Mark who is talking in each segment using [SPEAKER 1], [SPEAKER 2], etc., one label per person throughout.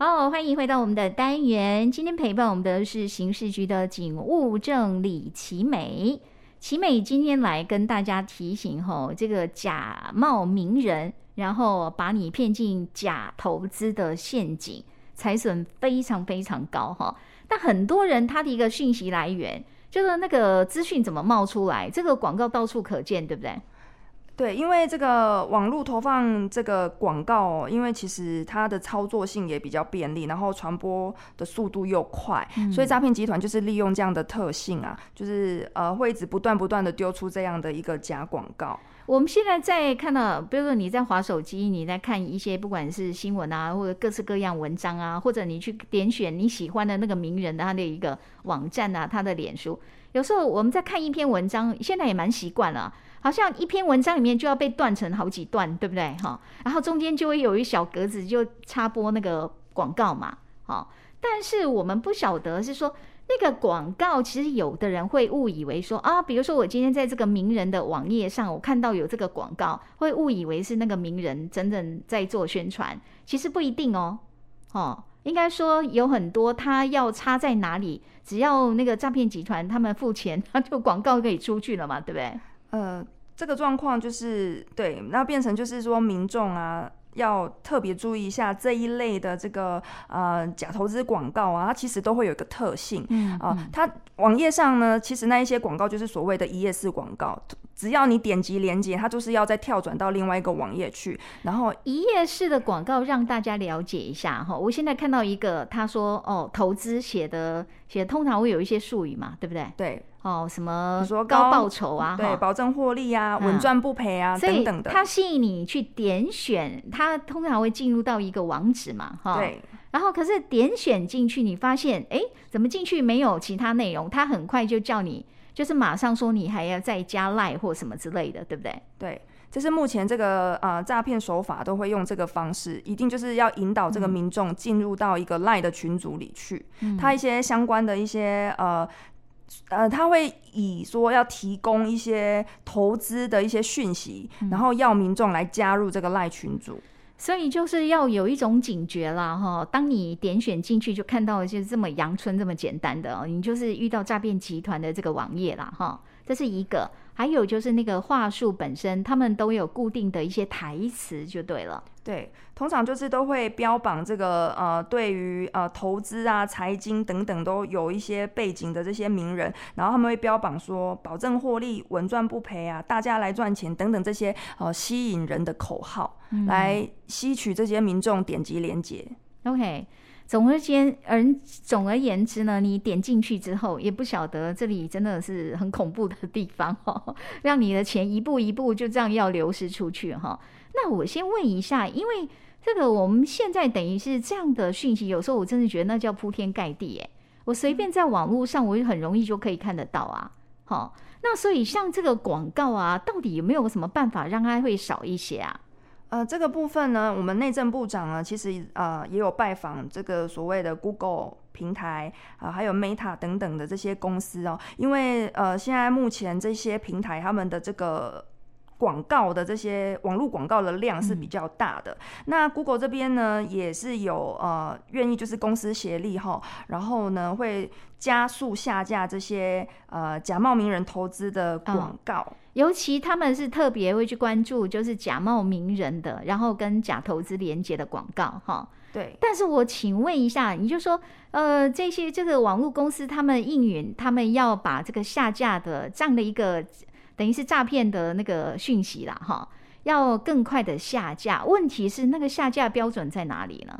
[SPEAKER 1] 好，欢迎回到我们的单元。今天陪伴我们的是刑事局的警务正李奇美。奇美今天来跟大家提醒吼，这个假冒名人，然后把你骗进假投资的陷阱，财损非常非常高哈。但很多人他的一个讯息来源，就是那个资讯怎么冒出来，这个广告到处可见，对不对？
[SPEAKER 2] 对，因为这个网络投放这个广告，因为其实它的操作性也比较便利，然后传播的速度又快，嗯、所以诈骗集团就是利用这样的特性啊，就是呃会一直不断不断的丢出这样的一个假广告。
[SPEAKER 1] 我们现在在看到，比如说你在划手机，你在看一些不管是新闻啊，或者各式各样文章啊，或者你去点选你喜欢的那个名人的他的一个网站啊，他的脸书，有时候我们在看一篇文章，现在也蛮习惯了。好像一篇文章里面就要被断成好几段，对不对？哈，然后中间就会有一小格子就插播那个广告嘛，好，但是我们不晓得是说那个广告，其实有的人会误以为说啊，比如说我今天在这个名人的网页上，我看到有这个广告，会误以为是那个名人真正在做宣传，其实不一定哦，哦，应该说有很多他要插在哪里，只要那个诈骗集团他们付钱，他就广告可以出去了嘛，对不对？
[SPEAKER 2] 呃，这个状况就是对，那变成就是说民众啊，要特别注意一下这一类的这个呃假投资广告啊，它其实都会有一个特性，嗯啊、呃，它网页上呢，其实那一些广告就是所谓的一页式广告，只要你点击连接，它就是要再跳转到另外一个网页去，然后
[SPEAKER 1] 一页式的广告让大家了解一下哈，我现在看到一个，他说哦，投资写的写通常会有一些术语嘛，对不对？
[SPEAKER 2] 对。
[SPEAKER 1] 哦，什么说高报酬啊？
[SPEAKER 2] 对，保证获利啊，稳赚不赔啊，等等的。
[SPEAKER 1] 它吸引你去点选，它通常会进入到一个网址嘛，哈。对。然后可是点选进去，你发现，哎，怎么进去没有其他内容？他很快就叫你，就是马上说你还要再加 Line 或什么之类的，对不对？
[SPEAKER 2] 对，就是目前这个呃诈骗手法都会用这个方式，一定就是要引导这个民众进入到一个 Line 的群组里去，嗯、他一些相关的一些呃。呃，他会以说要提供一些投资的一些讯息，嗯、然后要民众来加入这个赖群组，
[SPEAKER 1] 所以就是要有一种警觉啦，哈。当你点选进去就看到就是这么阳春这么简单的，你就是遇到诈骗集团的这个网页啦，哈。这是一个，还有就是那个话术本身，他们都有固定的一些台词就对了。
[SPEAKER 2] 对，通常就是都会标榜这个呃，对于呃投资啊、财经等等都有一些背景的这些名人，然后他们会标榜说保证获利、稳赚不赔啊，大家来赚钱等等这些呃吸引人的口号，嗯、来吸取这些民众点击连结。
[SPEAKER 1] OK。总而言而总而言之呢，你点进去之后，也不晓得这里真的是很恐怖的地方哦，让你的钱一步一步就这样要流失出去哈。那我先问一下，因为这个我们现在等于是这样的讯息，有时候我真的觉得那叫铺天盖地哎，我随便在网络上，我就很容易就可以看得到啊。好，那所以像这个广告啊，到底有没有什么办法让它会少一些啊？
[SPEAKER 2] 呃，这个部分呢，我们内政部长呢，其实呃也有拜访这个所谓的 Google 平台啊、呃，还有 Meta 等等的这些公司哦，因为呃现在目前这些平台他们的这个。广告的这些网络广告的量是比较大的。嗯、那 Google 这边呢，也是有呃愿意就是公司协力哈，然后呢会加速下架这些呃假冒名人投资的广告、嗯。
[SPEAKER 1] 尤其他们是特别会去关注就是假冒名人的，然后跟假投资连接的广告哈。
[SPEAKER 2] 对。
[SPEAKER 1] 但是我请问一下，你就说呃这些这个网络公司他们应允他们要把这个下架的这样的一个。等于是诈骗的那个讯息啦，哈，要更快的下架。问题是那个下架标准在哪里呢？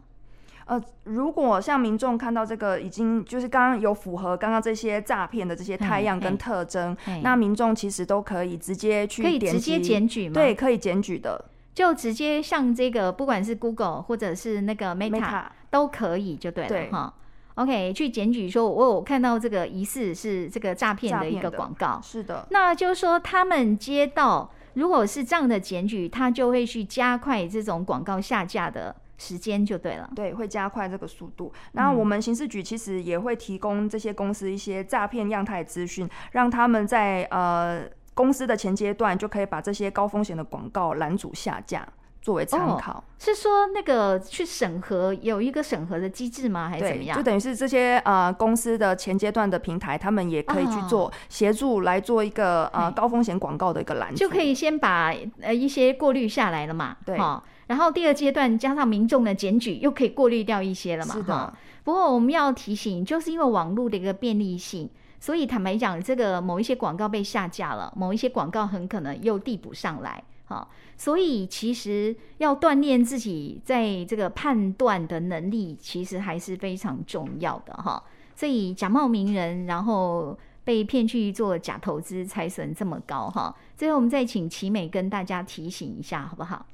[SPEAKER 2] 呃，如果像民众看到这个已经就是刚刚有符合刚刚这些诈骗的这些太阳跟特征，那民众其实都可以直接去可以直接检举吗？对，可以检举的，
[SPEAKER 1] 就直接像这个不管是 Google 或者是那个 Meta, Meta 都可以就对了，哈。OK，去检举说，我有看到这个疑似是这个诈骗的一个广告，
[SPEAKER 2] 是的。
[SPEAKER 1] 那就是说，他们接到如果是这样的检举，他就会去加快这种广告下架的时间，就对了。
[SPEAKER 2] 对，会加快这个速度。那我们刑事局其实也会提供这些公司一些诈骗样态资讯，让他们在呃公司的前阶段就可以把这些高风险的广告拦阻下架。作为参考。哦，
[SPEAKER 1] 是说那个去审核有一个审核的机制吗？还是怎么样？
[SPEAKER 2] 就等于是这些呃公司的前阶段的平台，他们也可以去做协助来做一个呃高风险广告的一个拦，
[SPEAKER 1] 就可以先把呃一些过滤下来了嘛。对，哦，然后第二阶段加上民众的检举，又可以过滤掉一些了嘛。是的。不过我们要提醒，就是因为网络的一个便利性，所以坦白讲，这个某一些广告被下架了，某一些广告很可能又递补上来。好，所以其实要锻炼自己在这个判断的能力，其实还是非常重要的哈。所以假冒名人，然后被骗去做假投资，财损这么高哈。最后我们再请奇美跟大家提醒一下，好不好？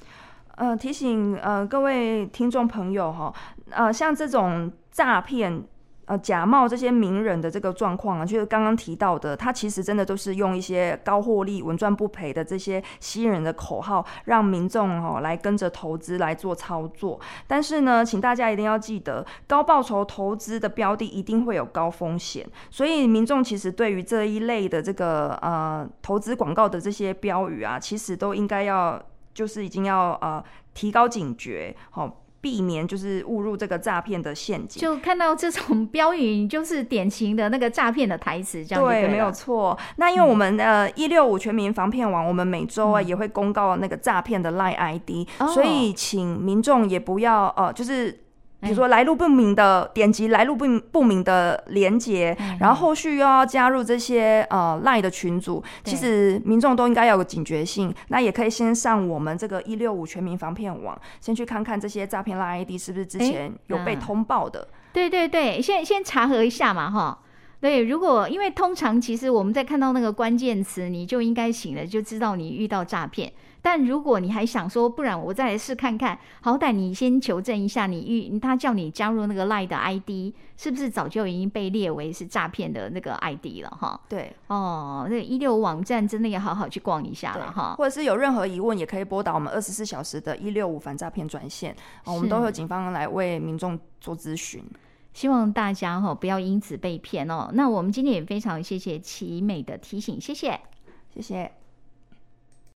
[SPEAKER 2] 呃，提醒呃各位听众朋友哈，呃，像这种诈骗。呃，假冒这些名人的这个状况啊，就是刚刚提到的，他其实真的都是用一些高获利、稳赚不赔的这些吸引人的口号，让民众哦来跟着投资来做操作。但是呢，请大家一定要记得，高报酬投资的标的一定会有高风险，所以民众其实对于这一类的这个呃投资广告的这些标语啊，其实都应该要就是已经要呃提高警觉，好、哦。避免就是误入这个诈骗的陷阱，
[SPEAKER 1] 就看到这种标语，就是典型的那个诈骗的台词，这样对，
[SPEAKER 2] 对，没有错。那因为我们呃一六五全民防骗网，我们每周啊也会公告那个诈骗的 LINE ID，嗯，所以请民众也不要呃就是。比如说来路不明的点击来路不不明的连接，嗯，然后后续又要加入这些呃赖的群组，其实民众都应该要有警觉性。那也可以先上我们这个一六五全民防骗网，先去看看这些诈骗赖 ID 是不是之前有被通报的。
[SPEAKER 1] 嗯、对对对，先先查核一下嘛，哈。对，如果因为通常其实我们在看到那个关键词，你就应该醒了，就知道你遇到诈骗。但如果你还想说，不然我再来试看看，好歹你先求证一下，你遇他叫你加入那个 LINE 的 ID，是不是早就已经被列为是诈骗的那个 ID 了哈？
[SPEAKER 2] 对，
[SPEAKER 1] 哦，那一六五网站真的要好好去逛一下了哈。
[SPEAKER 2] 或者是有任何疑问，也可以拨打我们二十四小时的一六五反诈骗专线，我们都有警方来为民众做咨询。
[SPEAKER 1] 希望大家哈不要因此被骗哦。那我们今天也非常谢谢奇美的提醒，谢谢，
[SPEAKER 2] 谢谢。